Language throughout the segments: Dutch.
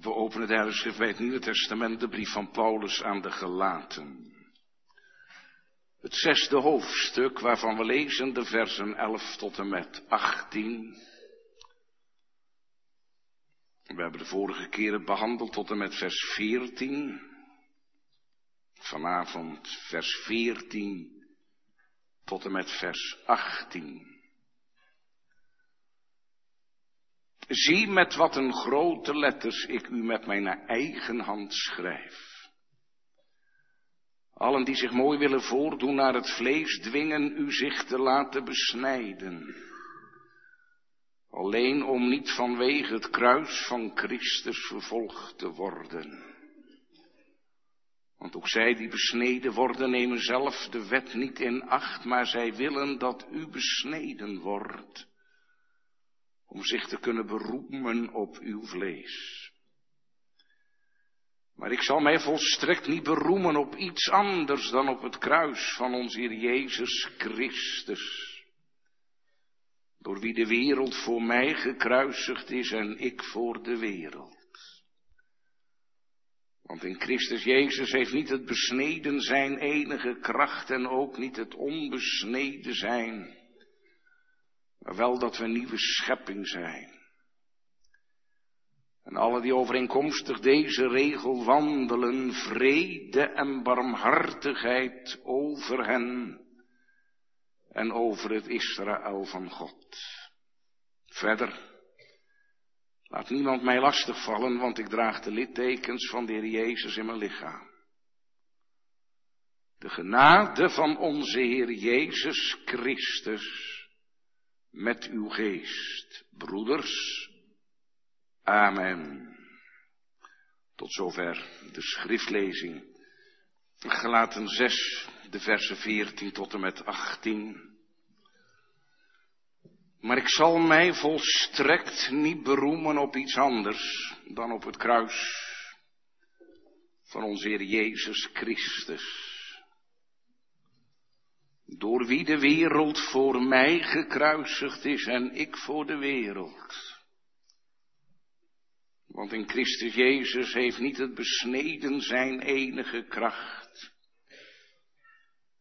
We openen de Heilige Schrift bij het Nieuwe Testament, de brief van Paulus aan de Gelaten. Het zesde hoofdstuk waarvan we lezen de versen 11 tot en met 18. We hebben de vorige keren behandeld tot en met vers 14. Vanavond vers 14 tot en met vers 18. Zie met wat een grote letters ik u met mijn eigen hand schrijf. Allen die zich mooi willen voordoen naar het vlees, dwingen u zich te laten besnijden. Alleen om niet vanwege het kruis van Christus vervolgd te worden. Want ook zij die besneden worden nemen zelf de wet niet in acht, maar zij willen dat u besneden wordt om zich te kunnen beroemen op uw vlees. Maar ik zal mij volstrekt niet beroemen op iets anders dan op het kruis van onze Heer Jezus Christus. Door wie de wereld voor mij gekruisigd is en ik voor de wereld. Want in Christus Jezus heeft niet het besneden zijn enige kracht en ook niet het onbesneden zijn maar wel dat we een nieuwe schepping zijn. En alle die overeenkomstig deze regel wandelen, vrede en barmhartigheid over hen en over het Israël van God. Verder, laat niemand mij lastigvallen, want ik draag de littekens van de Heer Jezus in mijn lichaam. De genade van onze Heer Jezus Christus met uw geest, broeders. Amen. Tot zover de schriftlezing. Gelaten 6, de versen 14 tot en met 18. Maar ik zal mij volstrekt niet beroemen op iets anders dan op het kruis van onze Heer Jezus Christus door wie de wereld voor mij gekruisigd is en ik voor de wereld. Want in Christus Jezus heeft niet het besneden zijn enige kracht.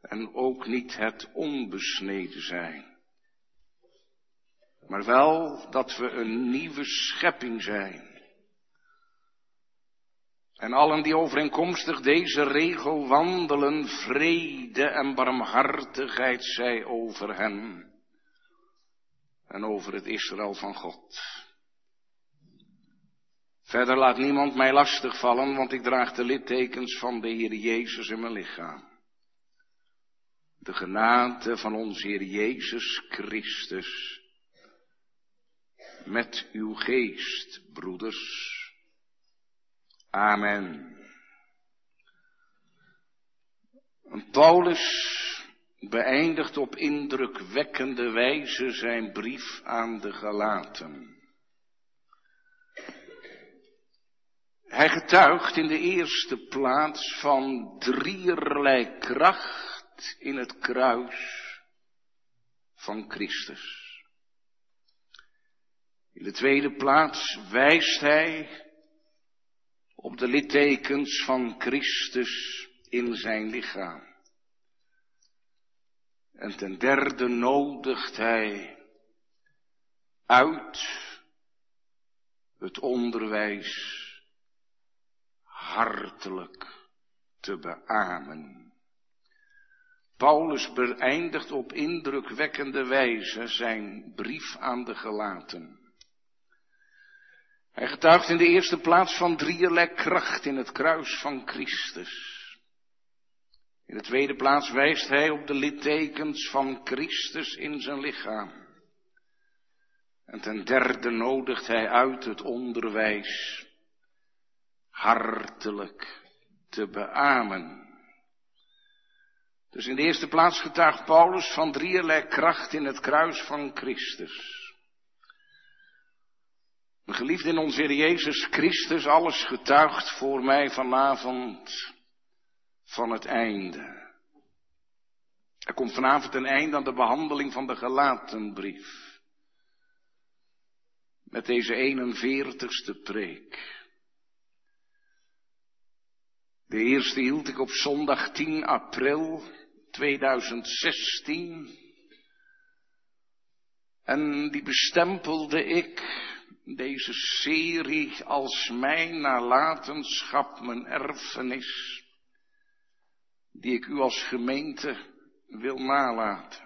En ook niet het onbesneden zijn. Maar wel dat we een nieuwe schepping zijn. En allen die overeenkomstig deze regel wandelen, vrede en barmhartigheid zij over hen en over het Israël van God. Verder laat niemand mij lastig vallen, want ik draag de littekens van de Heer Jezus in mijn lichaam. De genade van onze Heer Jezus Christus met uw geest, broeders Amen. Paulus beëindigt op indrukwekkende wijze zijn brief aan de Galaten. Hij getuigt in de eerste plaats van drieërlei kracht in het kruis van Christus. In de tweede plaats wijst hij op de littekens van Christus in zijn lichaam. En ten derde nodigt hij uit het onderwijs hartelijk te beamen. Paulus beëindigt op indrukwekkende wijze zijn brief aan de gelaten. Hij getuigt in de eerste plaats van drieërlei kracht in het kruis van Christus. In de tweede plaats wijst hij op de littekens van Christus in zijn lichaam. En ten derde nodigt hij uit het onderwijs hartelijk te beamen. Dus in de eerste plaats getuigt Paulus van drieërlei kracht in het kruis van Christus. Geliefd in onze Heer Jezus Christus, alles getuigt voor mij vanavond van het einde. Er komt vanavond een einde aan de behandeling van de gelatenbrief. Met deze 41ste preek. De eerste hield ik op zondag 10 april 2016. En die bestempelde ik, deze serie, als mijn nalatenschap, mijn erfenis, die ik u als gemeente wil nalaten.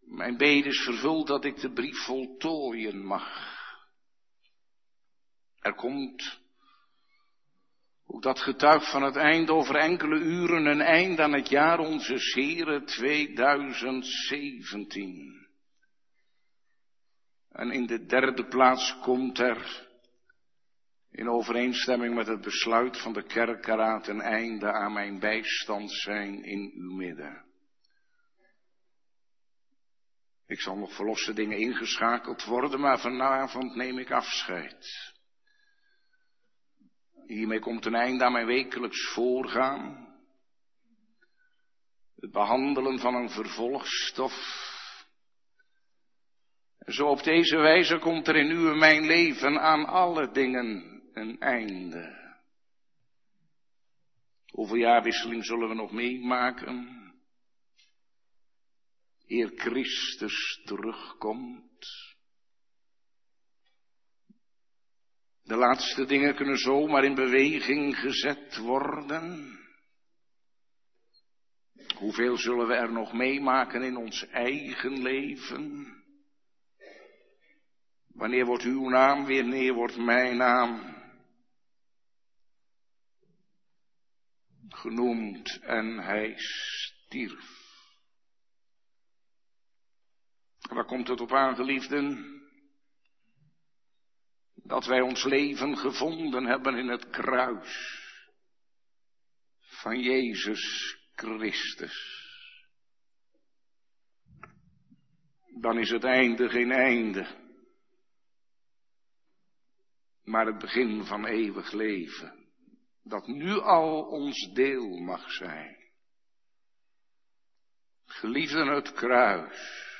Mijn bede is vervuld dat ik de brief voltooien mag. Er komt, ook dat getuigt van het eind over enkele uren, een eind aan het jaar onze Heren 2017. En in de derde plaats komt er, in overeenstemming met het besluit van de kerkeraad, een einde aan mijn bijstand zijn in uw midden. Ik zal nog verlosse dingen ingeschakeld worden, maar vanavond neem ik afscheid. Hiermee komt een einde aan mijn wekelijks voorgaan. Het behandelen van een vervolgstof. Zo op deze wijze komt er in u en mijn leven aan alle dingen een einde. Hoeveel jaarwisseling zullen we nog meemaken? Eer Christus terugkomt. De laatste dingen kunnen zomaar in beweging gezet worden. Hoeveel zullen we er nog meemaken in ons eigen leven? Wanneer wordt uw naam weer, neer wordt mijn naam genoemd en hij stierf. waar komt het op aan, geliefden? dat wij ons leven gevonden hebben in het kruis van Jezus Christus. Dan is het einde geen einde, maar het begin van eeuwig leven, dat nu al ons deel mag zijn. Geliefden het kruis,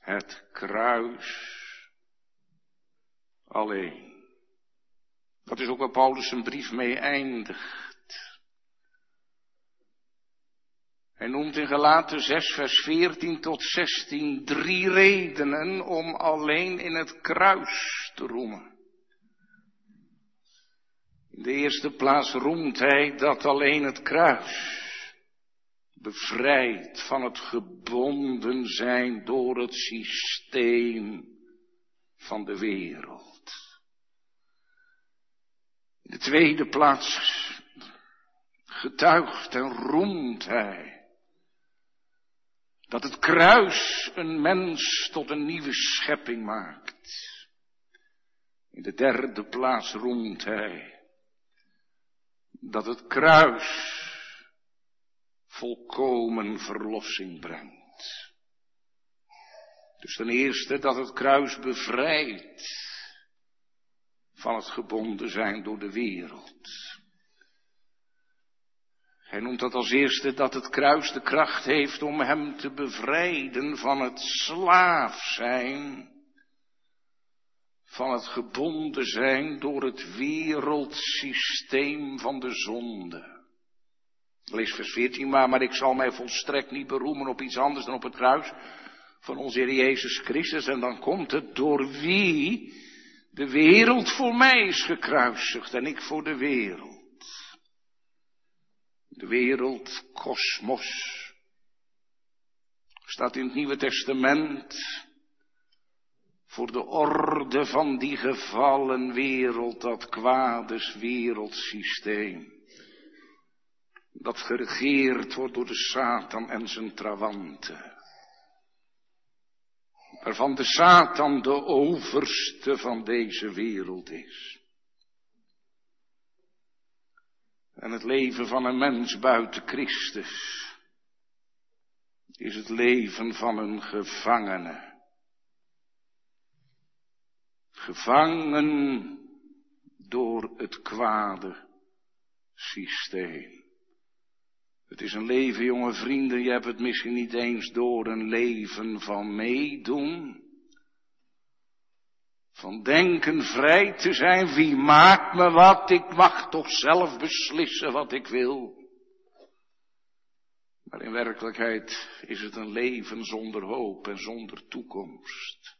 het kruis alleen. Dat is ook waar Paulus zijn brief mee eindigt. Hij noemt in Galaten 6, vers 14 tot 16 drie redenen om alleen in het kruis te roemen. In de eerste plaats roemt hij dat alleen het kruis bevrijdt van het gebonden zijn door het systeem van de wereld. In de tweede plaats getuigt en roemt hij dat het kruis een mens tot een nieuwe schepping maakt. In de derde plaats roemt hij dat het kruis volkomen verlossing brengt. Dus ten eerste dat het kruis bevrijdt van het gebonden zijn door de wereld. Hij noemt dat als eerste dat het kruis de kracht heeft om hem te bevrijden van het slaaf zijn, van het gebonden zijn door het wereldsysteem van de zonde. Lees vers 14 maar, maar ik zal mij volstrekt niet beroemen op iets anders dan op het kruis van onze Heer Jezus Christus. En dan komt het door wie de wereld voor mij is gekruisigd en ik voor de wereld. De wereld, kosmos, staat in het Nieuwe Testament voor de orde van die gevallen wereld, dat kwades wereldsysteem. Dat geregeerd wordt door de Satan en zijn trawanten waarvan de Satan de overste van deze wereld is. En het leven van een mens buiten Christus is het leven van een gevangene. Gevangen door het kwade systeem. Het is een leven, jonge vrienden, je hebt het misschien niet eens door, een leven van meedoen. Van denken vrij te zijn, wie maakt me wat? Ik mag toch zelf beslissen wat ik wil. Maar in werkelijkheid is het een leven zonder hoop en zonder toekomst.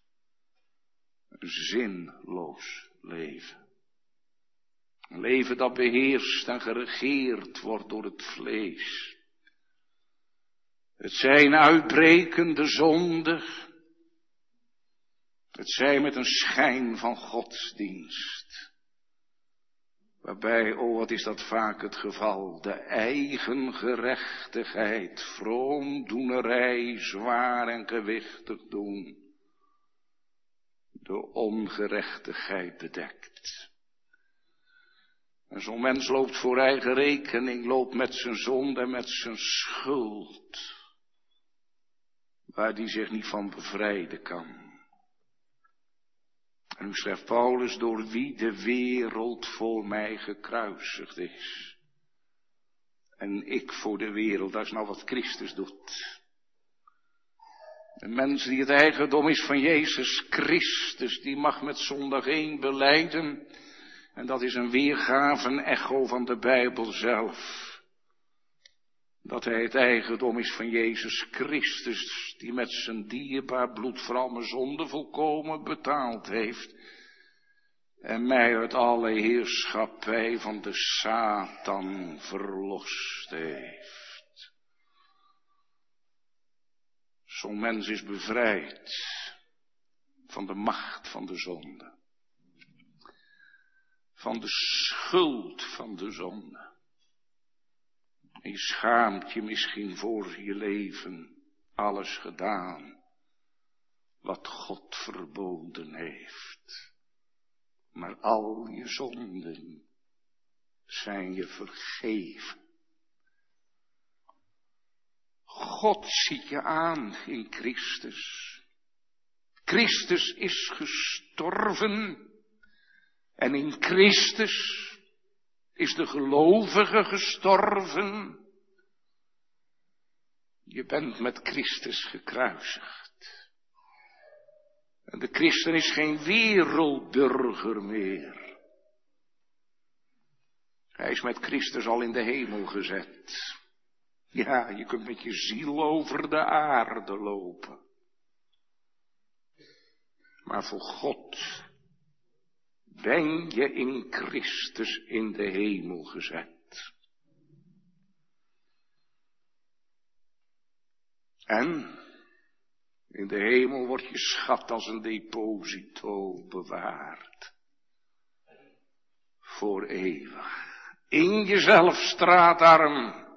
Zinloos leven. Een leven dat beheerst en geregeerd wordt door het vlees. Het zijn uitbrekende zonde. Het zij met een schijn van godsdienst. Waarbij, oh wat is dat vaak het geval, de eigen gerechtigheid, vroomdoenerij, zwaar en gewichtig doen, de ongerechtigheid bedekt. En zo'n mens loopt voor eigen rekening, loopt met zijn zonde en met zijn schuld, waar die zich niet van bevrijden kan. En nu schrijft Paulus, door wie de wereld voor mij gekruisigd is. En ik voor de wereld, dat is nou wat Christus doet. Een mens die het eigendom is van Jezus Christus, die mag met zondag één beleiden. En dat is een weergave, echo van de Bijbel zelf. Dat hij het eigendom is van Jezus Christus, die met zijn dierbaar bloed voor al mijn volkomen betaald heeft. En mij uit alle heerschappij van de Satan verlost heeft. Zo'n mens is bevrijd van de macht van de zonde. Van de schuld van de zonde. En je schaamt je misschien voor je leven alles gedaan wat God verboden heeft. Maar al je zonden zijn je vergeven. God ziet je aan in Christus. Christus is gestorven en in Christus is de gelovige gestorven. Je bent met Christus gekruisigd. En de christen is geen wereldburger meer. Hij is met Christus al in de hemel gezet. Ja, je kunt met je ziel over de aarde lopen. Maar voor God ben je in Christus in de hemel gezet. En in de hemel wordt je schat als een deposito bewaard. Voor eeuwig. In jezelf straatarm.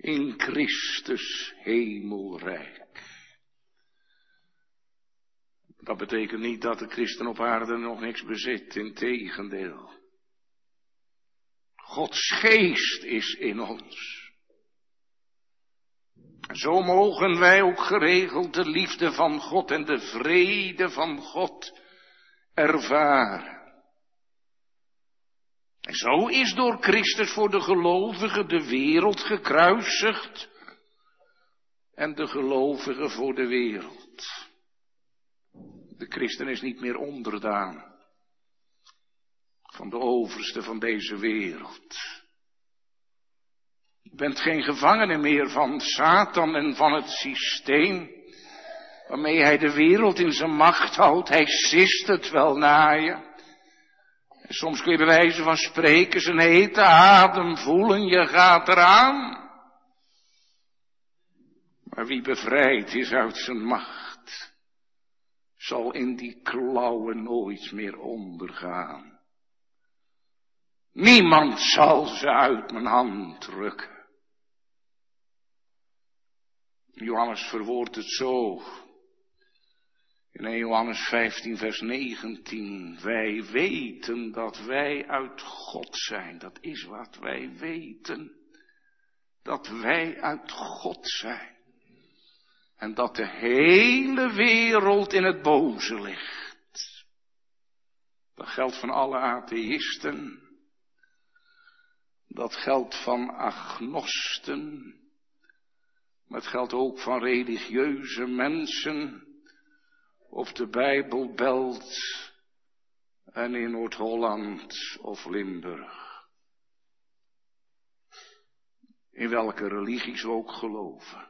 In Christus hemelrijk. Dat betekent niet dat de christen op aarde nog niks bezit, integendeel. Gods geest is in ons. Zo mogen wij ook geregeld de liefde van God en de vrede van God ervaren. En zo is door Christus voor de gelovigen de wereld gekruisigd en de gelovigen voor de wereld. De christen is niet meer onderdaan van de overste van deze wereld. Je bent geen gevangene meer van Satan en van het systeem waarmee hij de wereld in zijn macht houdt. Hij sist het wel naar je. Soms kun je wijze van spreken zijn hete adem voelen, je gaat eraan. Maar wie bevrijd is uit zijn macht, zal in die klauwen nooit meer ondergaan. Niemand zal ze uit mijn hand drukken. Johannes verwoordt het zo. In 1 Johannes 15, vers 19. Wij weten dat wij uit God zijn. Dat is wat wij weten. Dat wij uit God zijn. En dat de hele wereld in het boze ligt. Dat geldt van alle atheïsten. Dat geldt van agnosten. Maar het geldt ook van religieuze mensen. Op de Bijbelbelt en in Noord-Holland of Limburg. In welke religies we ook geloven.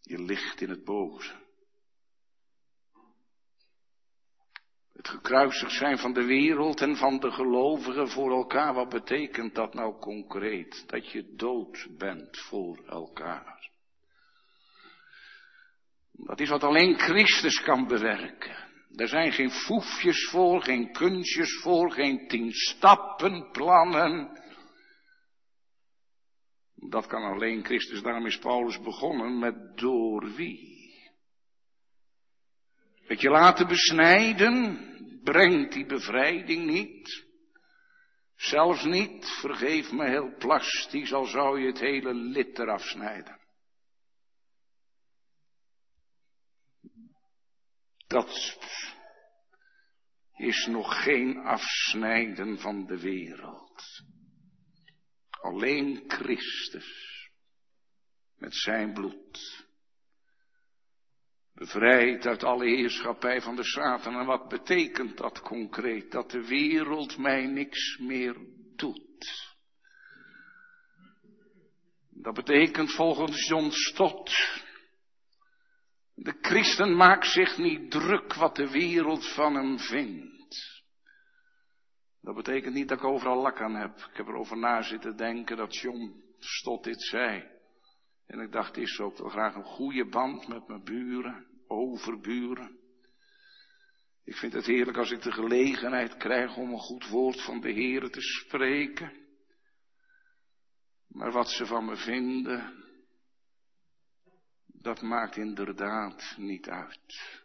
Je ligt in het boze. Het gekruisigd zijn van de wereld en van de gelovigen voor elkaar, wat betekent dat nou concreet? Dat je dood bent voor elkaar. Dat is wat alleen Christus kan bewerken. Er zijn geen foefjes voor, geen kunstjes voor, geen tien stappen plannen. Dat kan alleen Christus, daarom is Paulus begonnen met door wie. Het je laten besnijden brengt die bevrijding niet. Zelfs niet, vergeef me heel plastisch, al zou je het hele lid eraf snijden. Dat is nog geen afsnijden van de wereld. Alleen Christus met zijn bloed. Bevrijd uit alle heerschappij van de Satan. En wat betekent dat concreet? Dat de wereld mij niks meer doet. Dat betekent volgens John Stott. De christen maakt zich niet druk wat de wereld van hem vindt. Dat betekent niet dat ik overal lak aan heb. Ik heb erover na zitten denken dat John Stott dit zei. En ik dacht, is ook wel graag een goede band met mijn buren, overburen. Ik vind het heerlijk als ik de gelegenheid krijg om een goed woord van de Heer te spreken. Maar wat ze van me vinden, dat maakt inderdaad niet uit.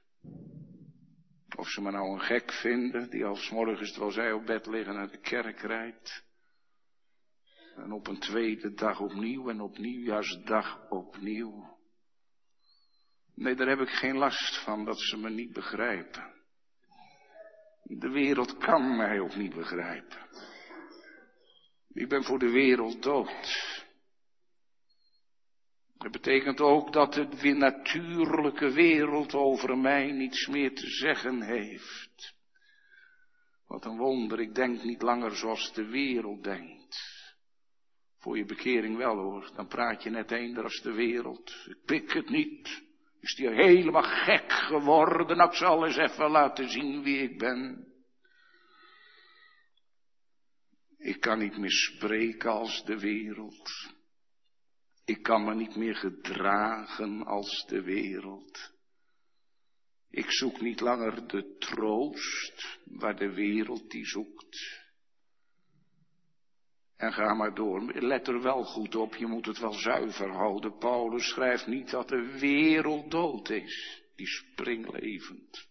Of ze me nou een gek vinden, die als morgens terwijl zij op bed liggen naar de kerk rijdt. En op een tweede dag opnieuw en op nieuwjaarsdag opnieuw. Nee, daar heb ik geen last van dat ze me niet begrijpen. De wereld kan mij ook niet begrijpen. Ik ben voor de wereld dood. Dat betekent ook dat de natuurlijke wereld over mij niets meer te zeggen heeft. Wat een wonder, ik denk niet langer zoals de wereld denkt. Voor je bekering wel hoor, dan praat je net eender als de wereld. Ik pik het niet. Is die helemaal gek geworden? Nou, ik zal eens even laten zien wie ik ben. Ik kan niet meer spreken als de wereld. Ik kan me niet meer gedragen als de wereld. Ik zoek niet langer de troost waar de wereld die zoekt. En ga maar door. Let er wel goed op, je moet het wel zuiver houden. Paulus schrijft niet dat de wereld dood is. Die springlevend.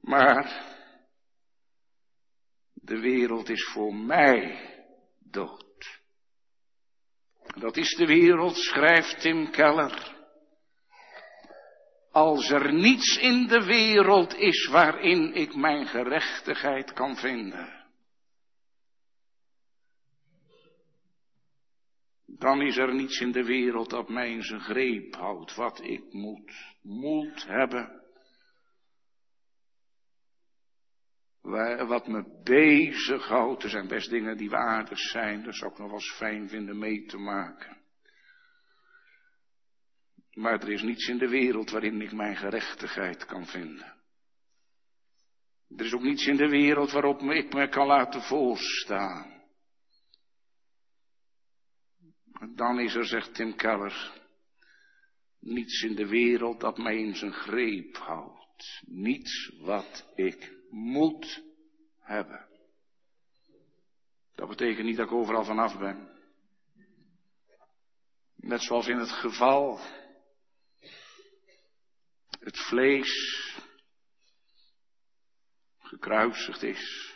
Maar de wereld is voor mij dood. Dat is de wereld, schrijft Tim Keller. Als er niets in de wereld is waarin ik mijn gerechtigheid kan vinden. dan is er niets in de wereld dat mij in zijn greep houdt, wat ik moet, moet hebben. Wat me bezighoudt, er zijn best dingen die waardig zijn, dat zou ik nog wel eens fijn vinden mee te maken. Maar er is niets in de wereld waarin ik mijn gerechtigheid kan vinden. Er is ook niets in de wereld waarop ik me kan laten voorstaan. Dan is er, zegt Tim Keller, niets in de wereld dat mij in zijn greep houdt. Niets wat ik moet hebben. Dat betekent niet dat ik overal vanaf ben. Net zoals in het geval het vlees gekruisigd is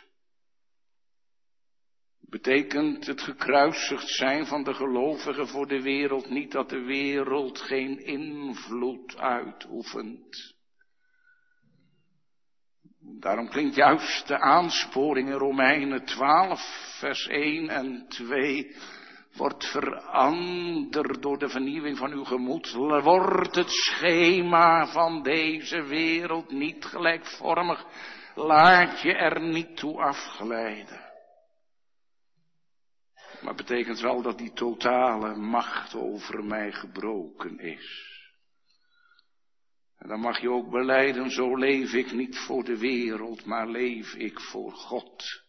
betekent het gekruisigd zijn van de gelovigen voor de wereld niet dat de wereld geen invloed uitoefent. Daarom klinkt juist de aansporing in Romeinen 12, vers 1 en 2 Wordt veranderd door de vernieuwing van uw gemoed. Wordt het schema van deze wereld niet gelijkvormig. Laat je er niet toe afgeleiden. Maar betekent wel dat die totale macht over mij gebroken is. En dan mag je ook beleiden, zo leef ik niet voor de wereld, maar leef ik voor God.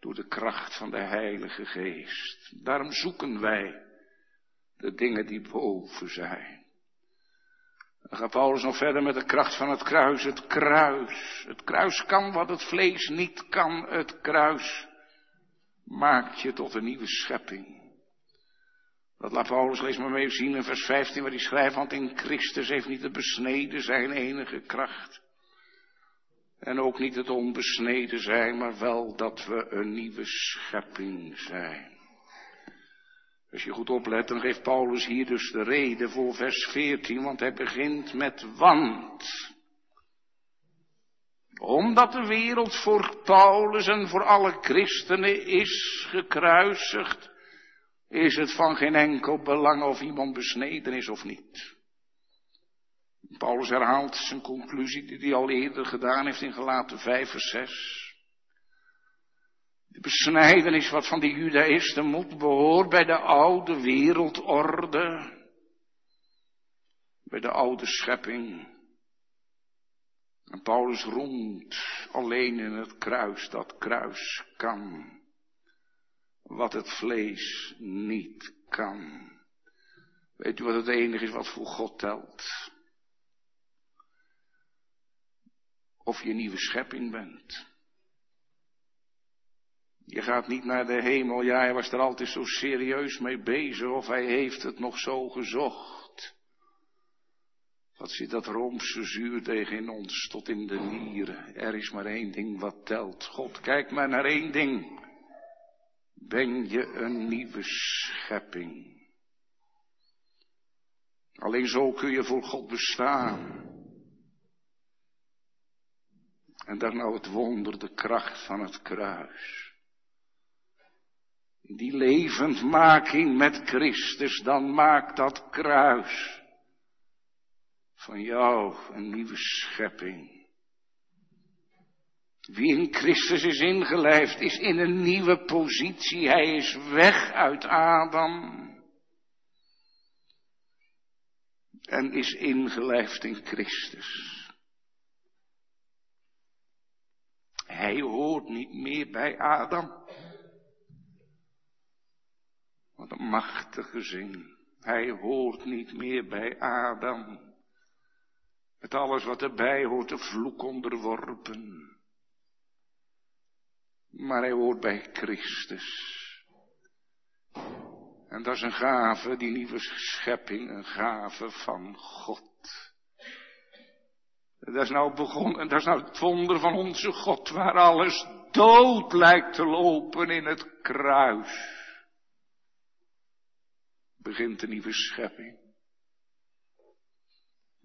Door de kracht van de Heilige Geest. Daarom zoeken wij de dingen die boven zijn. Dan gaat Paulus nog verder met de kracht van het kruis. Het kruis. Het kruis kan wat het vlees niet kan. Het kruis maakt je tot een nieuwe schepping. Dat laat Paulus lees maar mee zien in vers 15 waar hij schrijft, want in Christus heeft niet het besneden zijn enige kracht. En ook niet het onbesneden zijn, maar wel dat we een nieuwe schepping zijn. Als je goed oplet, dan geeft Paulus hier dus de reden voor vers 14, want hij begint met want. Omdat de wereld voor Paulus en voor alle christenen is gekruisigd, is het van geen enkel belang of iemand besneden is of niet. Paulus herhaalt zijn conclusie die hij al eerder gedaan heeft in gelaten 5 vers 6. De besnijdenis wat van die judaïsten moet behoort bij de oude wereldorde. Bij de oude schepping. En Paulus roemt alleen in het kruis dat kruis kan. Wat het vlees niet kan. Weet u wat het enige is wat voor God telt? Of je nieuwe schepping bent. Je gaat niet naar de hemel, ja, hij was er altijd zo serieus mee bezig, of hij heeft het nog zo gezocht. Wat zit dat roomse zuur tegen ons tot in de nieren? Er is maar één ding wat telt. God, kijk maar naar één ding. Ben je een nieuwe schepping? Alleen zo kun je voor God bestaan. En dan nou het wonder, de kracht van het kruis. Die levendmaking met Christus, dan maakt dat kruis van jou een nieuwe schepping. Wie in Christus is ingelijfd, is in een nieuwe positie. Hij is weg uit Adam. En is ingelijfd in Christus. Hij hoort niet meer bij Adam. Wat een machtige zin. Hij hoort niet meer bij Adam. Met alles wat erbij hoort, de vloek onderworpen. Maar hij hoort bij Christus. En dat is een gave, die nieuwe schepping, een gave van God. Dat is nou begonnen, dat is nou het wonder van onze God, waar alles dood lijkt te lopen in het kruis. Begint een nieuwe schepping.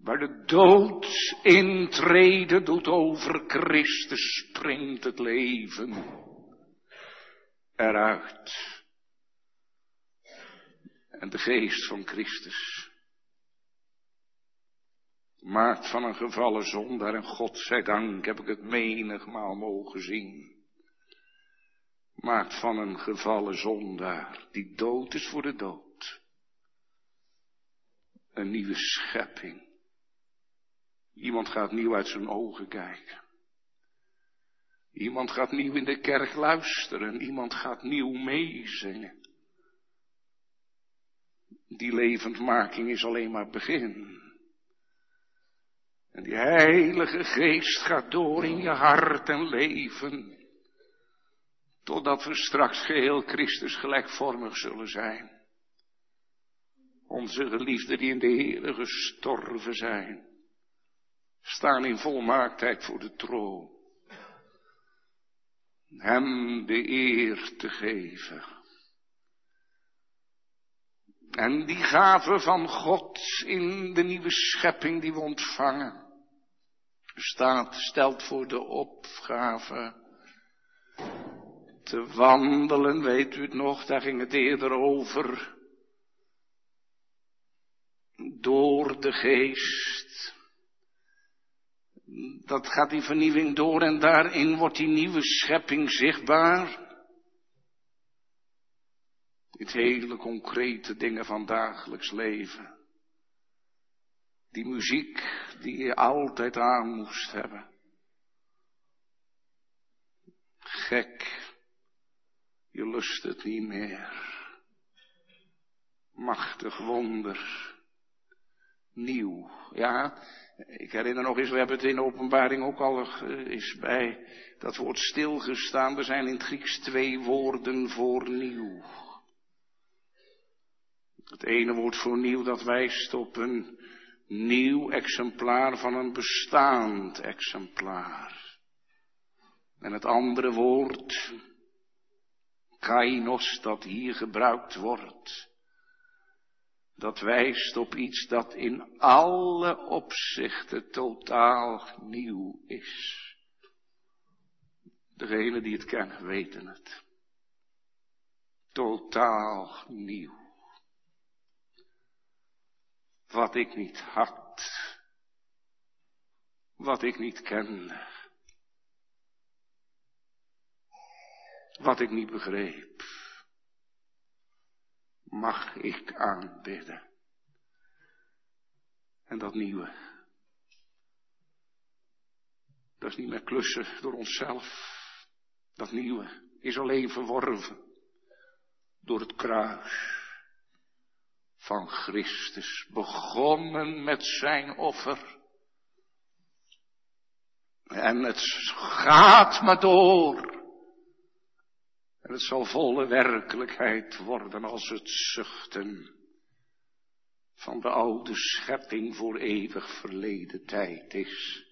Waar de dood intreden doet over Christus, springt het leven eruit. En de geest van Christus maakt van een gevallen zondaar, en God zij dank heb ik het menigmaal mogen zien, maakt van een gevallen zondaar, die dood is voor de dood, een nieuwe schepping. Iemand gaat nieuw uit zijn ogen kijken. Iemand gaat nieuw in de kerk luisteren. Iemand gaat nieuw meezingen. Die levendmaking is alleen maar begin. En die heilige geest gaat door in je hart en leven. Totdat we straks geheel Christus gelijkvormig zullen zijn. Onze geliefden die in de Heer gestorven zijn. Staan in volmaaktheid voor de troon. Hem de eer te geven. En die gave van God in de nieuwe schepping die we ontvangen, staat, stelt voor de opgave te wandelen, weet u het nog, daar ging het eerder over. Door de geest. Dat gaat die vernieuwing door en daarin wordt die nieuwe schepping zichtbaar. Dit hele concrete dingen van dagelijks leven. Die muziek die je altijd aan moest hebben. Gek. Je lust het niet meer. Machtig wonder. Nieuw. Ja, ik herinner nog eens, we hebben het in de openbaring ook al eens bij dat woord stilgestaan. Er zijn in het Grieks twee woorden voor nieuw. Het ene woord voor nieuw dat wijst op een nieuw exemplaar van een bestaand exemplaar. En het andere woord, kainos, dat hier gebruikt wordt, dat wijst op iets dat in alle opzichten totaal nieuw is. Degenen die het kennen weten het. Totaal nieuw. Wat ik niet had. Wat ik niet kende. Wat ik niet begreep. Mag ik aanbidden. En dat nieuwe. Dat is niet meer klussen door onszelf. Dat nieuwe is alleen verworven door het kruis van Christus, begonnen met zijn offer. En het gaat maar door. Het zal volle werkelijkheid worden als het zuchten van de oude schepping voor eeuwig verleden tijd is.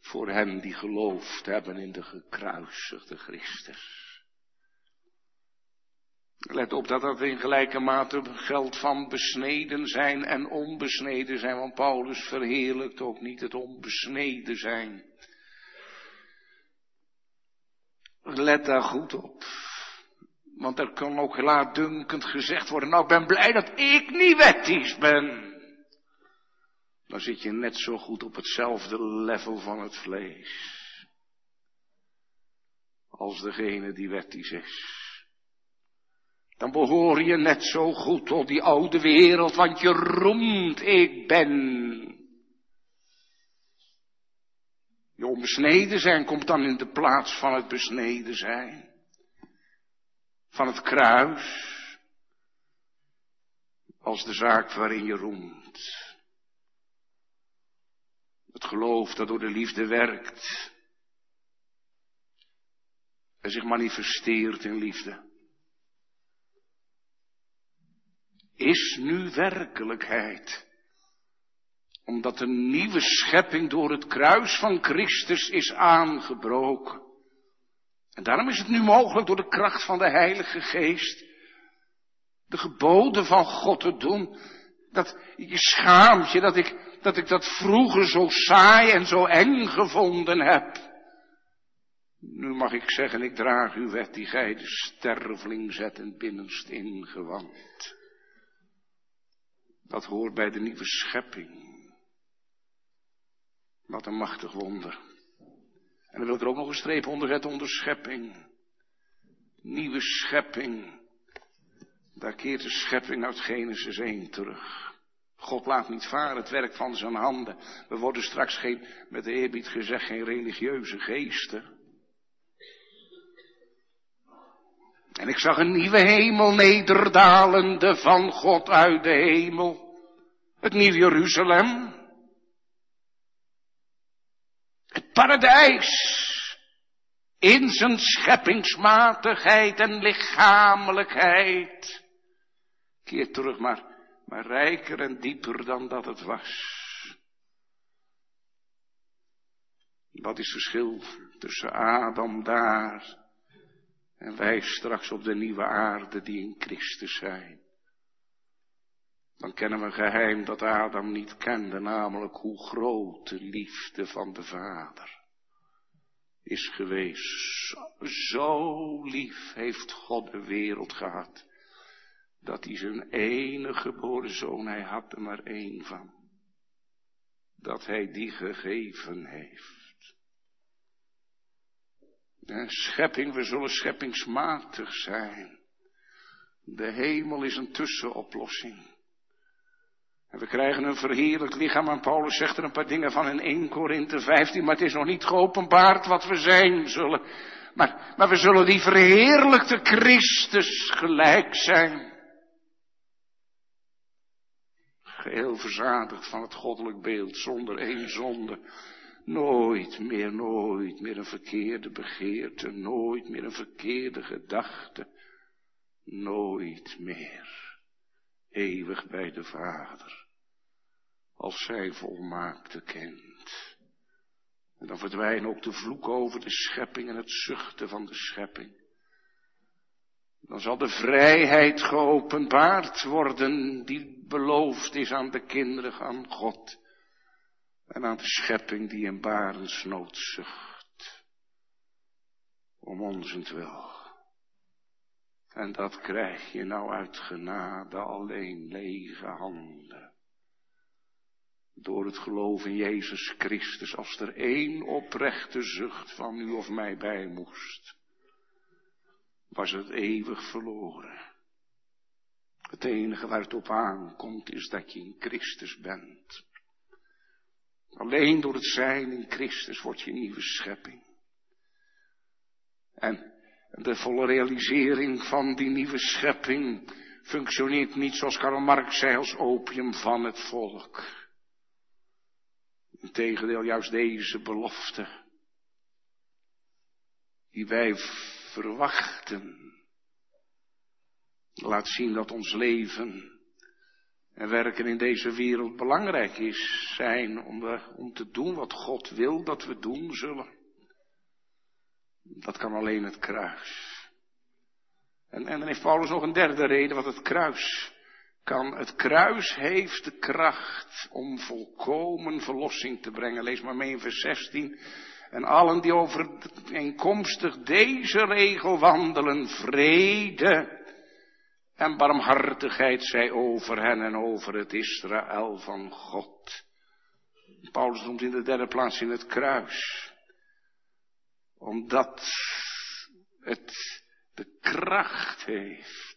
Voor hen die geloofd hebben in de gekruisigde Christus. Let op dat dat in gelijke mate geldt van besneden zijn en onbesneden zijn, want Paulus verheerlijkt ook niet het onbesneden zijn. Let daar goed op. Want er kan ook laatdunkend gezegd worden, nou ik ben blij dat ik niet wettisch ben. Dan zit je net zo goed op hetzelfde level van het vlees. Als degene die wettisch is. Dan behoor je net zo goed tot die oude wereld, want je roemt, ik ben. Je onbesneden zijn komt dan in de plaats van het besneden zijn. Van het kruis. Als de zaak waarin je roemt. Het geloof dat door de liefde werkt. En zich manifesteert in liefde. is nu werkelijkheid. Omdat een nieuwe schepping door het kruis van Christus is aangebroken. En daarom is het nu mogelijk door de kracht van de Heilige Geest de geboden van God te doen. Dat je schaamt je dat ik, dat ik dat vroeger zo saai en zo eng gevonden heb. Nu mag ik zeggen, ik draag uw wet die gij de sterveling zet en binnenst ingewand. Dat hoort bij de nieuwe schepping. Wat een machtig wonder. En dan wil ik er ook nog een streep onder zetten onder schepping. Nieuwe schepping. Daar keert de schepping uit Genesis 1 terug. God laat niet varen het werk van zijn handen. We worden straks geen, met de eerbied gezegd, geen religieuze geesten. En ik zag een nieuwe hemel nederdalende van God uit de hemel. Het nieuw Jeruzalem. Het paradijs. In zijn scheppingsmatigheid en lichamelijkheid. Keer terug maar, maar rijker en dieper dan dat het was. Wat is het verschil tussen Adam daar en wij straks op de nieuwe aarde die in Christus zijn. Dan kennen we een geheim dat Adam niet kende, namelijk hoe groot de liefde van de Vader is geweest. Zo lief heeft God de wereld gehad, dat hij zijn enige geboren zoon, hij had er maar één van, dat hij die gegeven heeft. De schepping, we zullen scheppingsmatig zijn. De hemel is een tussenoplossing. We krijgen een verheerlijk lichaam. En Paulus zegt er een paar dingen van in 1 Korinthe 15. Maar het is nog niet geopenbaard wat we zijn zullen. Maar, maar we zullen die verheerlijkte Christus gelijk zijn. Geheel verzadigd van het goddelijk beeld, zonder één zonde. Nooit meer, nooit meer een verkeerde begeerte, nooit meer een verkeerde gedachte. Nooit meer. Eeuwig bij de Vader als zij volmaakte kind. En dan verdwijnen ook de vloeken over de schepping en het zuchten van de schepping. Dan zal de vrijheid geopenbaard worden die beloofd is aan de kinderen van God. En aan de schepping die in barensnood zucht. Om onzentwil. En dat krijg je nou uit genade alleen lege handen door het geloof in Jezus Christus, als er één oprechte zucht van u of mij bij moest, was het eeuwig verloren. Het enige waar het op aankomt is dat je in Christus bent. Alleen door het zijn in Christus wordt je nieuwe schepping. En de volle realisering van die nieuwe schepping functioneert niet zoals Karl Marx zei als opium van het volk. Integendeel, juist deze belofte, die wij verwachten, laat zien dat ons leven en werken in deze wereld belangrijk is, zijn om, om te doen wat God wil dat we doen zullen. Dat kan alleen het kruis. En, en dan heeft Paulus nog een derde reden wat het kruis kan. Het kruis heeft de kracht om volkomen verlossing te brengen. Lees maar mee in vers 16. En allen die overeenkomstig deze regel wandelen, vrede en barmhartigheid zij over hen en over het Israël van God. Paulus noemt in de derde plaats in het kruis. Omdat het de kracht heeft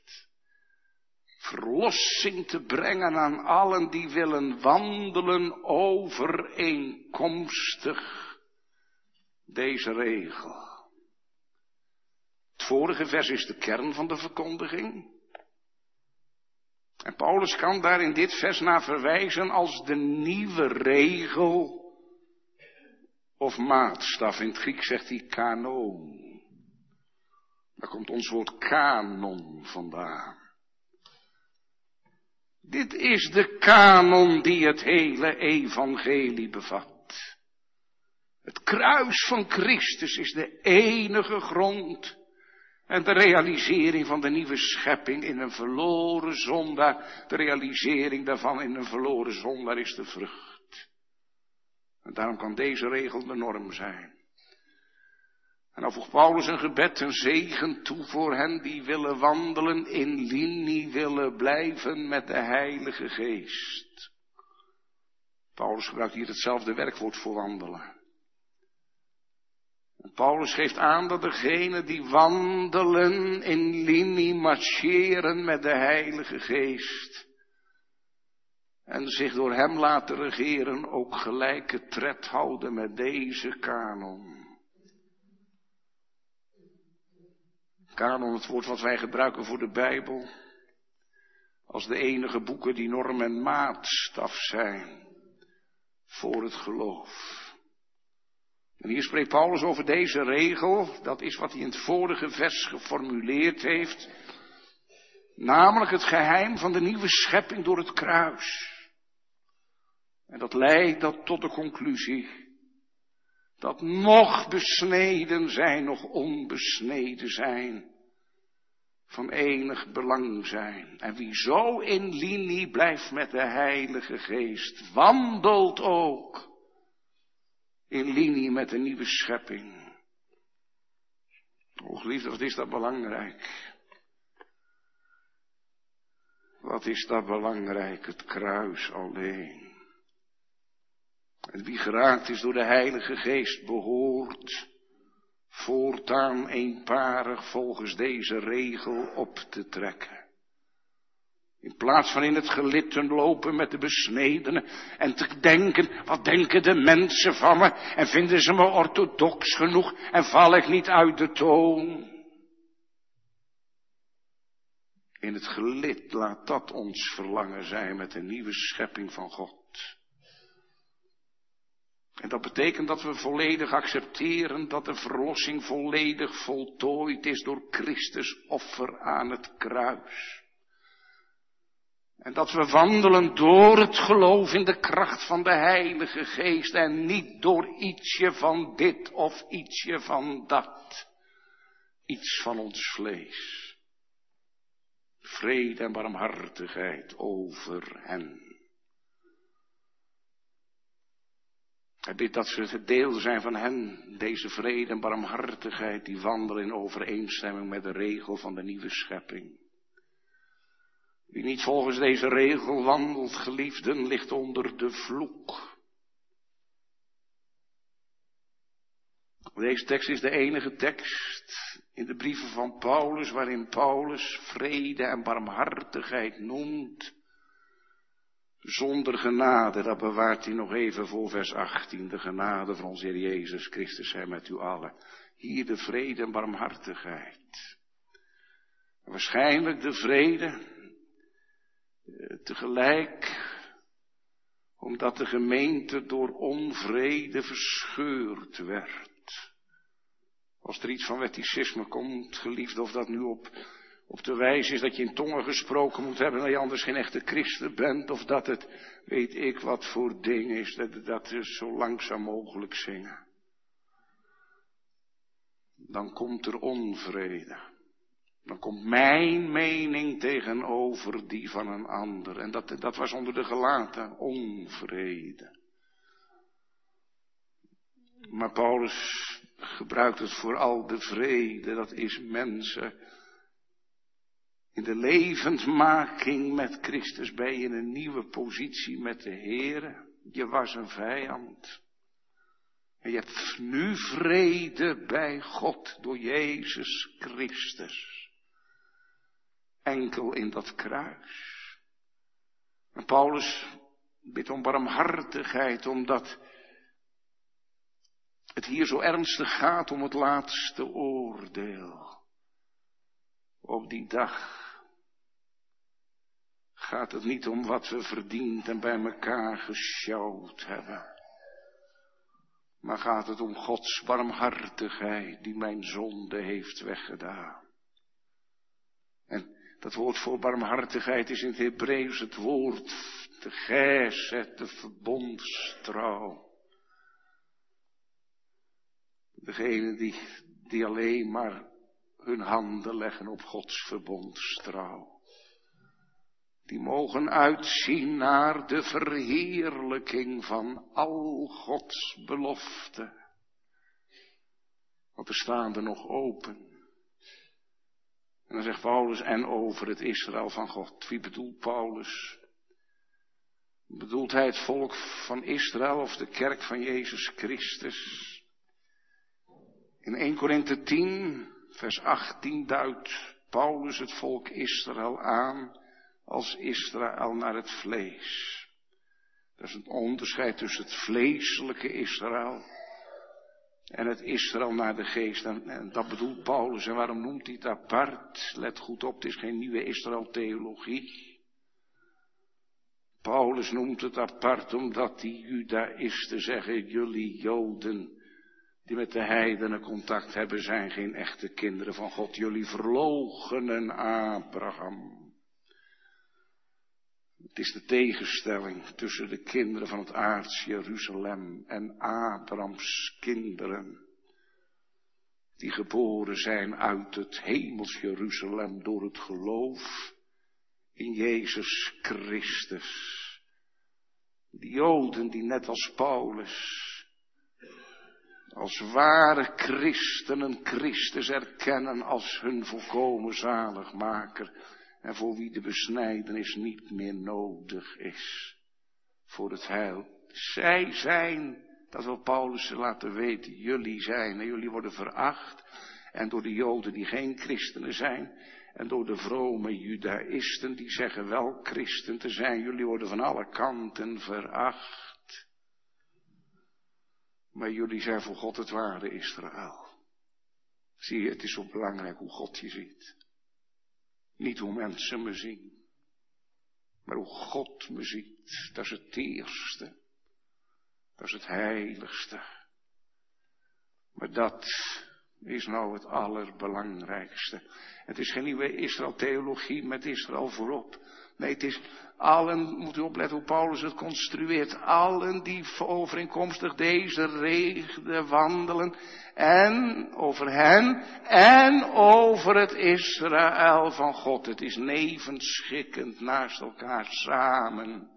verlossing te brengen aan allen die willen wandelen overeenkomstig deze regel. Het vorige vers is de kern van de verkondiging. En Paulus kan daar in dit vers naar verwijzen als de nieuwe regel of maatstaf. In het Grieks zegt hij kanon. Daar komt ons woord kanon vandaan. Dit is de kanon die het hele evangelie bevat. Het kruis van Christus is de enige grond en de realisering van de nieuwe schepping in een verloren zondaar, de realisering daarvan in een verloren zondaar is de vrucht. En daarom kan deze regel de norm zijn. En dan voegt Paulus een gebed, een zegen toe voor hen die willen wandelen in linie, willen blijven met de Heilige Geest. Paulus gebruikt hier hetzelfde werkwoord voor wandelen. En Paulus geeft aan dat degenen die wandelen in linie marcheren met de Heilige Geest en zich door Hem laten regeren ook gelijke tred houden met deze kanon. Kanon, het woord wat wij gebruiken voor de Bijbel, als de enige boeken die norm en maatstaf zijn voor het geloof. En hier spreekt Paulus over deze regel, dat is wat hij in het vorige vers geformuleerd heeft, namelijk het geheim van de nieuwe schepping door het kruis. En dat leidt dat tot de conclusie dat nog besneden zijn, nog onbesneden zijn, van enig belang zijn. En wie zo in linie blijft met de Heilige Geest, wandelt ook in linie met de nieuwe schepping. O geliefde, wat is dat belangrijk? Wat is dat belangrijk? Het kruis alleen. En wie geraakt is door de Heilige Geest behoort voortaan eenparig volgens deze regel op te trekken. In plaats van in het gelid te lopen met de besnedenen en te denken, wat denken de mensen van me en vinden ze me orthodox genoeg en val ik niet uit de toon. In het gelid laat dat ons verlangen zijn met een nieuwe schepping van God. En dat betekent dat we volledig accepteren dat de verlossing volledig voltooid is door Christus offer aan het kruis. En dat we wandelen door het geloof in de kracht van de Heilige Geest en niet door ietsje van dit of ietsje van dat. Iets van ons vlees. Vrede en barmhartigheid over hen. Bid dat ze het deel zijn van hen, deze vrede en barmhartigheid, die wandelen in overeenstemming met de regel van de nieuwe schepping. Wie niet volgens deze regel wandelt, geliefden, ligt onder de vloek. Deze tekst is de enige tekst in de brieven van Paulus waarin Paulus vrede en barmhartigheid noemt zonder genade, dat bewaart hij nog even voor vers 18. De genade van onze Heer Jezus Christus zijn met u allen. Hier de vrede en barmhartigheid. waarschijnlijk de vrede, eh, tegelijk, omdat de gemeente door onvrede verscheurd werd. Als er iets van wetticisme komt, geliefd, of dat nu op op de wijze is dat je in tongen gesproken moet hebben, dat je anders geen echte christen bent. Of dat het, weet ik wat voor ding is, dat, dat is zo langzaam mogelijk zingen. Dan komt er onvrede. Dan komt mijn mening tegenover die van een ander. En dat, dat was onder de gelaten onvrede. Maar Paulus gebruikt het voor al de vrede. Dat is mensen in de levendmaking met Christus ben je in een nieuwe positie met de Heer. Je was een vijand. En je hebt nu vrede bij God door Jezus Christus. Enkel in dat kruis. Paulus bidt om barmhartigheid, omdat het hier zo ernstig gaat om het laatste oordeel. Op die dag gaat het niet om wat we verdiend en bij elkaar gesjouwd hebben. Maar gaat het om Gods barmhartigheid die mijn zonde heeft weggedaan. En dat woord voor barmhartigheid is in het Hebreeuws het woord de geset, de verbondstrouw. Degene die, die alleen maar hun handen leggen op Gods verbondstrouw die mogen uitzien naar de verheerlijking van al Gods beloften. Want er staan er nog open. En dan zegt Paulus, en over het Israël van God. Wie bedoelt Paulus? Bedoelt hij het volk van Israël of de kerk van Jezus Christus? In 1 Korinthe 10, vers 18 duidt Paulus het volk Israël aan als Israël naar het vlees. Dat is een onderscheid tussen het vleeselijke Israël en het Israël naar de geest. En, dat bedoelt Paulus. En waarom noemt hij het apart? Let goed op, het is geen nieuwe Israël-theologie. Paulus noemt het apart omdat die Judaïsten zeggen, jullie Joden, die met de heidenen contact hebben, zijn geen echte kinderen van God. Jullie verloochenen Abraham. Het is de tegenstelling tussen de kinderen van het aards Jeruzalem en Abrams kinderen. Die geboren zijn uit het hemels Jeruzalem door het geloof in Jezus Christus. Die Joden die net als Paulus als ware christenen Christus erkennen als hun volkomen zaligmaker en voor wie de besnijdenis niet meer nodig is voor het heil. Zij zijn, dat wil Paulus laten weten, jullie zijn en jullie worden veracht en door de Joden die geen christenen zijn en door de vrome judaïsten die zeggen wel christen te zijn, jullie worden van alle kanten veracht. Maar jullie zijn voor God het ware Israël. Zie je, het is zo belangrijk hoe God je ziet. Niet hoe mensen me zien. Maar hoe God me ziet. Dat is het eerste. Dat is het heiligste. Maar dat is nou het allerbelangrijkste. Het is geen nieuwe Israël-theologie met Israël voorop. Nee, het is allen, moet u opletten hoe Paulus het construeert, allen die overeenkomstig deze regelen wandelen en over hen en over het Israël van God. Het is nevenschikkend naast elkaar samen.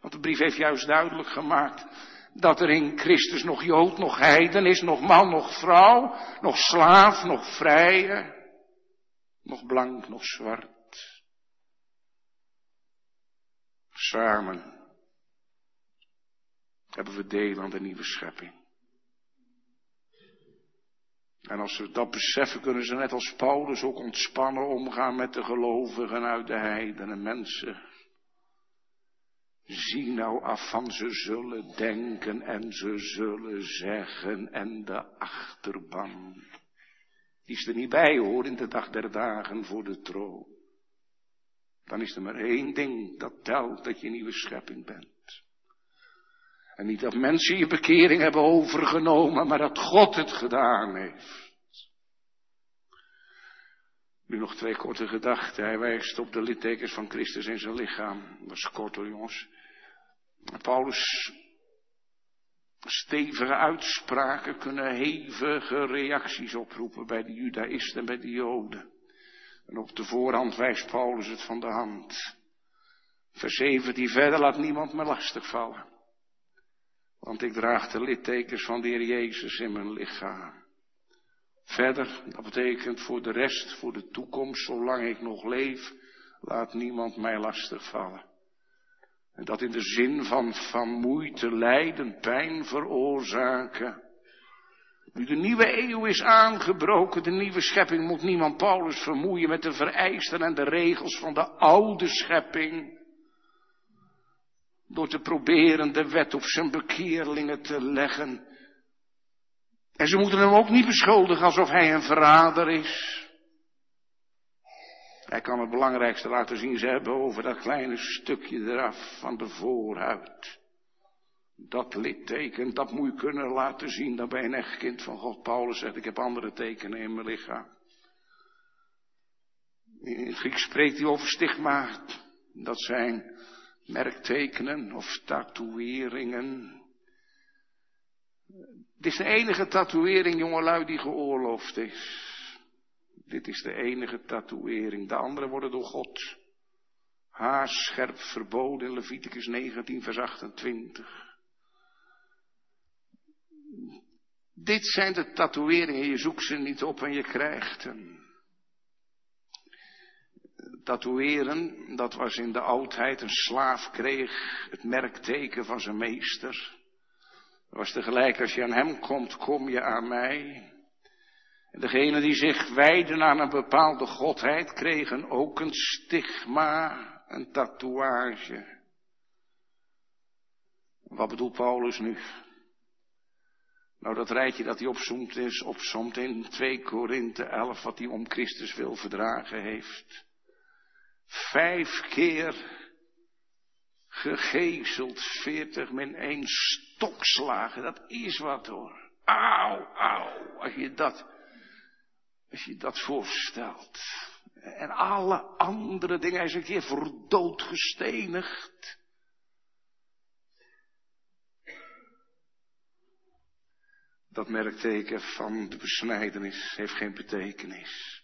Want de brief heeft juist duidelijk gemaakt dat er in Christus nog Jood, nog heiden is, nog man, nog vrouw, nog slaaf, nog vrije, nog blank, nog zwart. Samen hebben we deel aan de nieuwe schepping. En als we dat beseffen, kunnen ze net als Paulus ook ontspannen omgaan met de gelovigen uit de heidenen mensen. Zie nou af van ze zullen denken en ze zullen zeggen en de achterban. Die is er niet bij hoor in de dag der dagen voor de troon. Dan is er maar één ding dat telt dat je nieuwe schepping bent. En niet dat mensen je bekering hebben overgenomen, maar dat God het gedaan heeft. Nu nog twee korte gedachten. Hij wijst op de littekens van Christus in zijn lichaam. Dat is kort hoor jongens. Paulus' stevige uitspraken kunnen hevige reacties oproepen bij de judaïsten en bij de joden. En op de voorhand wijst Paulus het van de hand. Vers 7, die verder laat niemand me lastig vallen. Want ik draag de littekens van de Heer Jezus in mijn lichaam. Verder, dat betekent voor de rest, voor de toekomst, zolang ik nog leef, laat niemand mij lastig vallen. En dat in de zin van, van moeite, lijden, pijn veroorzaken. Nu de nieuwe eeuw is aangebroken, de nieuwe schepping, moet niemand Paulus vermoeien met de vereisten en de regels van de oude schepping. Door te proberen de wet op zijn bekeerlingen te leggen. En ze moeten hem ook niet beschuldigen alsof hij een verrader is. Hij kan het belangrijkste laten zien. Ze hebben over dat kleine stukje eraf van de voorhuid. Dat litteken, dat moet je kunnen laten zien. Dan ben je een echt kind van God. Paulus zegt, ik heb andere tekenen in mijn lichaam. In Grieks spreekt hij over stigma. Dat zijn merktekenen of tatoeëringen. Dit is de enige tatoeëring, jongelui, die geoorloofd is. Dit is de enige tatoeëring. De andere worden door God haarscherp verboden in Leviticus 19, vers 28. Dit zijn de tatoeëringen, je zoekt ze niet op en je krijgt hem. Tatoeëren, dat was in de oudheid, een slaaf kreeg het merkteken van zijn meester. Dat was tegelijk, als je aan hem komt, kom je aan mij. En degenen die zich wijden aan een bepaalde godheid kregen ook een stigma, een tatoeage. Wat bedoelt Paulus nu? Nou, dat rijtje dat hij opzomt is, opzomt in 2 Korinthe 11, wat hij om Christus wil verdragen heeft. Vijf keer gegezeld, veertig min één stokslagen, dat is wat hoor. Auw, auw, als je dat als je dat voorstelt. En alle andere dingen. Hij is een keer voor. Dat merkteken van de besnijdenis heeft geen betekenis.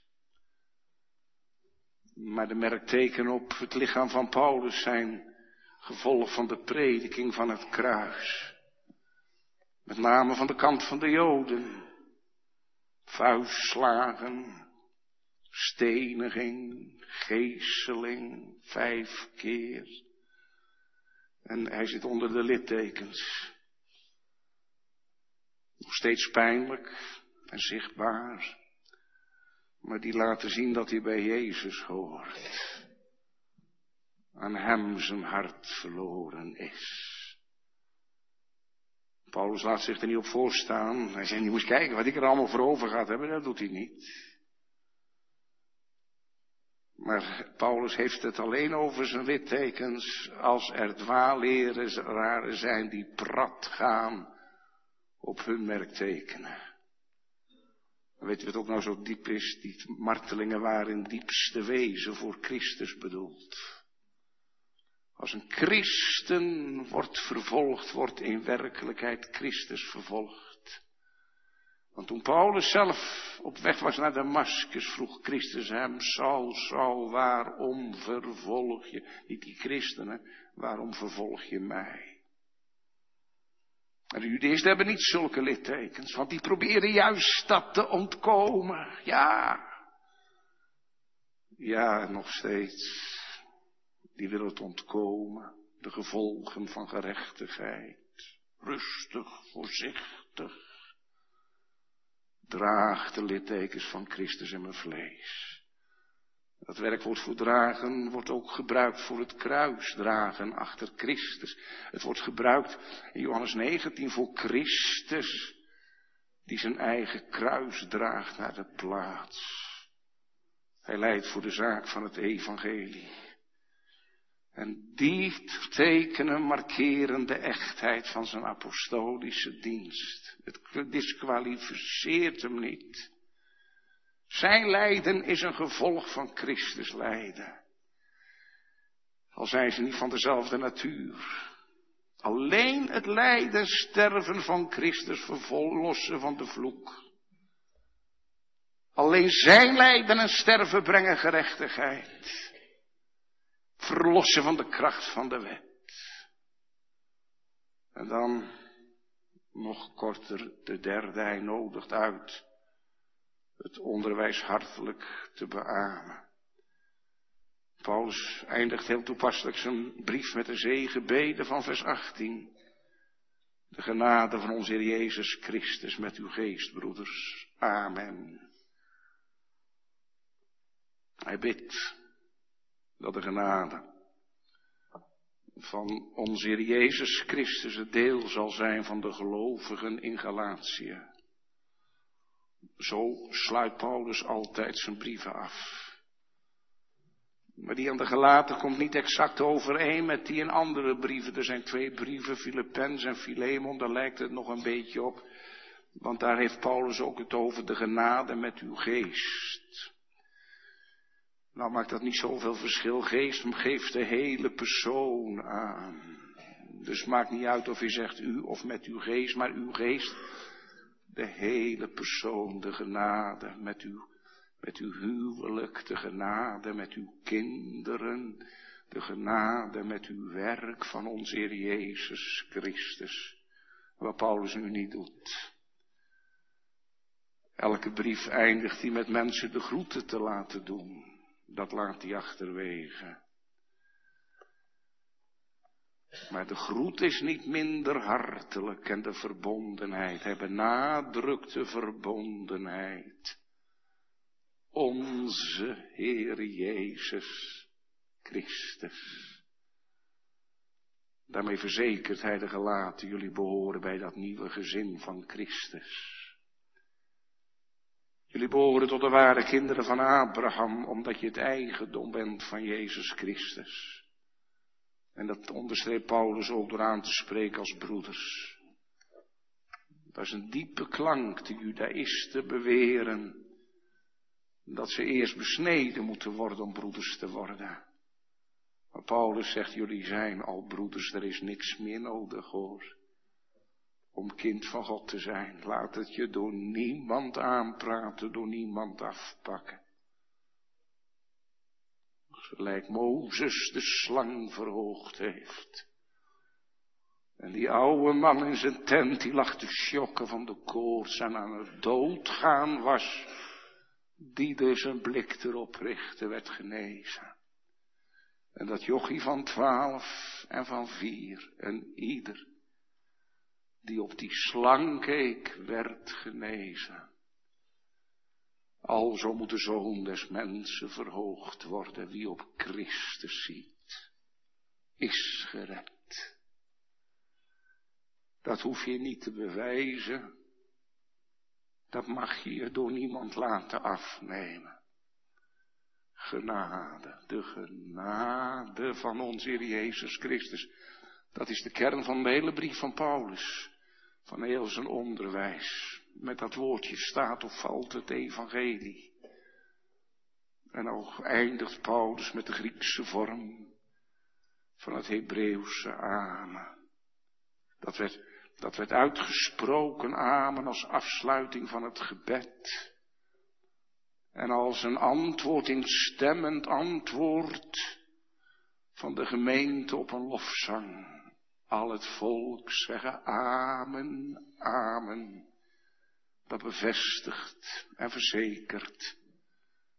Maar de merktekenen op het lichaam van Paulus zijn gevolg van de prediking van het kruis. Met name van de kant van de Joden. Vuistslagen, steniging, geesteling, vijf keer. En hij zit onder de littekens. Nog steeds pijnlijk en zichtbaar. Maar die laten zien dat hij bij Jezus hoort. Aan hem zijn hart verloren is. Paulus laat zich er niet op voorstaan. Hij zegt, je moet kijken wat ik er allemaal voor over gaat hebben. Dat doet hij niet. Maar Paulus heeft het alleen over zijn littekens als er dwaalleraren zijn die prat gaan op hun merktekenen. Weet je wat ook nou zo diep is? Die martelingen waren diepste wezen voor Christus bedoeld. Als een christen wordt vervolgd, wordt in werkelijkheid Christus vervolgd. Want toen Paulus zelf op weg was naar Damascus, vroeg Christus hem, Saul, Saul, waarom vervolg je, niet die christenen, waarom vervolg je mij? En de Judeërs hebben niet zulke littekens, want die proberen juist dat te ontkomen. Ja. Ja, nog steeds. Die willen het ontkomen. De gevolgen van gerechtigheid. Rustig, voorzichtig. Draag de littekens van Christus in mijn vlees. Dat werkwoord voor dragen wordt ook gebruikt voor het kruis dragen achter Christus. Het wordt gebruikt in Johannes 19 voor Christus die zijn eigen kruis draagt naar de plaats. Hij leidt voor de zaak van het evangelie. En die tekenen markeren de echtheid van zijn apostolische dienst. Het disqualificeert hem niet. Zijn lijden is een gevolg van Christus lijden. Al zijn ze niet van dezelfde natuur. Alleen het lijden, sterven van Christus verlossen van de vloek. Alleen zijn lijden en sterven brengen gerechtigheid. Verlossen van de kracht van de wet. En dan, nog korter, de derde, hij nodigt uit het onderwijs hartelijk te beamen. Paulus eindigt heel toepasselijk zijn brief met de zegenbeden van vers 18. De genade van onze Heer Jezus Christus met uw geest, broeders. Amen. Hij bidt dat de genade van onze Heer Jezus Christus het deel zal zijn van de gelovigen in Galatië. Zo sluit Paulus altijd zijn brieven af. Maar die aan de gelaten komt niet exact overeen met die in andere brieven. Er zijn twee brieven, Philippens en Philemon, daar lijkt het nog een beetje op. Want daar heeft Paulus ook het over de genade met uw geest. Nou maakt dat niet zoveel verschil. Geest geeft de hele persoon aan. Dus maakt niet uit of je zegt u of met uw geest, maar uw geest de hele persoon, de genade met uw, met uw huwelijk, de genade met uw kinderen, de genade met uw werk van onze Heer Jezus Christus. Wat Paulus nu niet doet. Elke brief eindigt hij met mensen de groeten te laten doen. Dat laat hij achterwege. Maar de groet is niet minder hartelijk en de verbondenheid. Hij benadrukt de verbondenheid. Onze Heer Jezus Christus. Daarmee verzekert hij de gelaten, jullie behoren bij dat nieuwe gezin van Christus. Jullie behoren tot de ware kinderen van Abraham, omdat je het eigendom bent van Jezus Christus. En dat onderstreept Paulus ook door aan te spreken als broeders. Dat is een diepe klank de judaïsten beweren. Dat ze eerst besneden moeten worden om broeders te worden. Maar Paulus zegt, jullie zijn al broeders, er is niks meer nodig hoor. Om kind van God te zijn. Laat het je door niemand aanpraten, door niemand afpakken. Gelijk Mozes de slang verhoogd heeft. En die oude man in zijn tent, die lag te schokken van de koorts en aan het doodgaan was, die dus een blik erop richtte, werd genezen. En dat jochie van twaalf en van vier en ieder die op die slang keek, werd genezen. Alzo moet de zoon des mensen verhoogd worden, wie op Christus ziet, is gered. Dat hoef je niet te bewijzen. Dat mag je je door niemand laten afnemen. Genade, de genade van ons Heer Jezus Christus. Dat is de kern van de hele brief van Paulus. Van heel zijn onderwijs. Met dat woordje staat of valt het evangelie. En ook eindigt Paulus met de Griekse vorm van het Hebreeuwse amen. Dat werd, dat werd uitgesproken amen als afsluiting van het gebed. En als een antwoord in stemmend antwoord van de gemeente op een lofzang. Al het volk zeggen amen, amen. Dat bevestigt en verzekert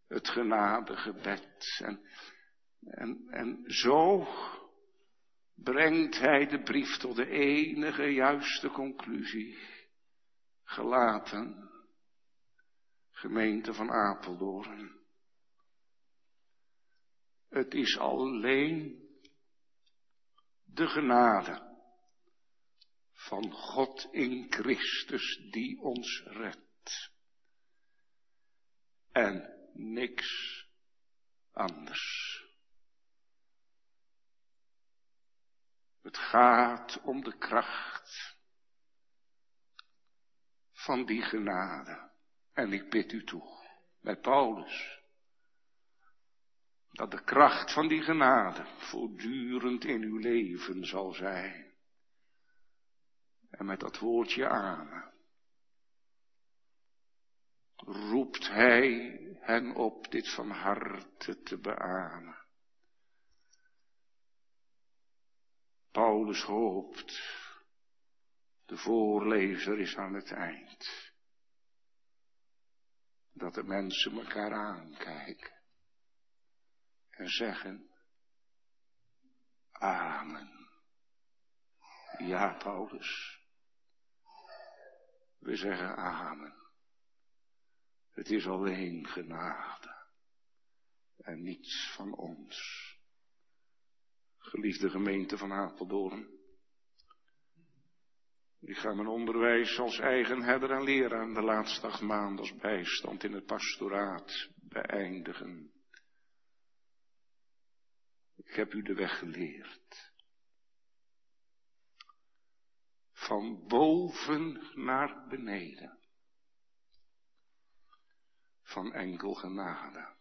het genadegebed. En, en, en zo brengt hij de brief tot de enige juiste conclusie. Gelaten, gemeente van Apeldoorn. Het is alleen de genade van God in Christus die ons redt. En niks anders. Het gaat om de kracht van die genade. En ik bid u toe, met Paulus, dat de kracht van die genade voortdurend in uw leven zal zijn. En met dat woordje aan roept hij hen op dit van harte te beamen. Paulus hoopt, de voorlezer is aan het eind, dat de mensen elkaar aankijken en zeggen, Amen. Ja, Paulus. We zeggen Amen. Het is alleen genade en niets van ons. Geliefde gemeente van Apeldoorn. Ik ga mijn onderwijs als eigen herder en leraar de laatste acht maanden als bijstand in het pastoraat beëindigen. Ik heb u de weg geleerd. Van boven naar beneden. Van enkel genade.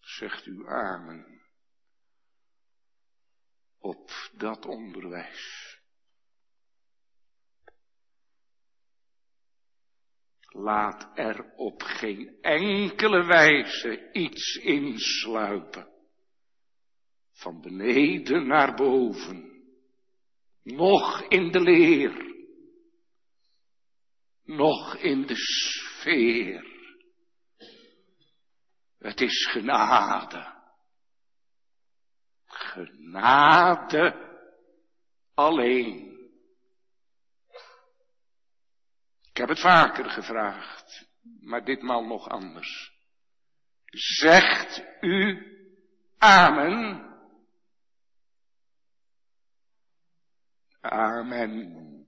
Zegt u amen. Op dat onderwijs. Laat er op geen enkele wijze iets insluipen van beneden naar boven, nog in de leer, nog in de sfeer. Het is genade. Genade alleen. Ik heb het vaker gevraagd, maar ditmaal nog anders. Zegt u Amen? Um, Amen.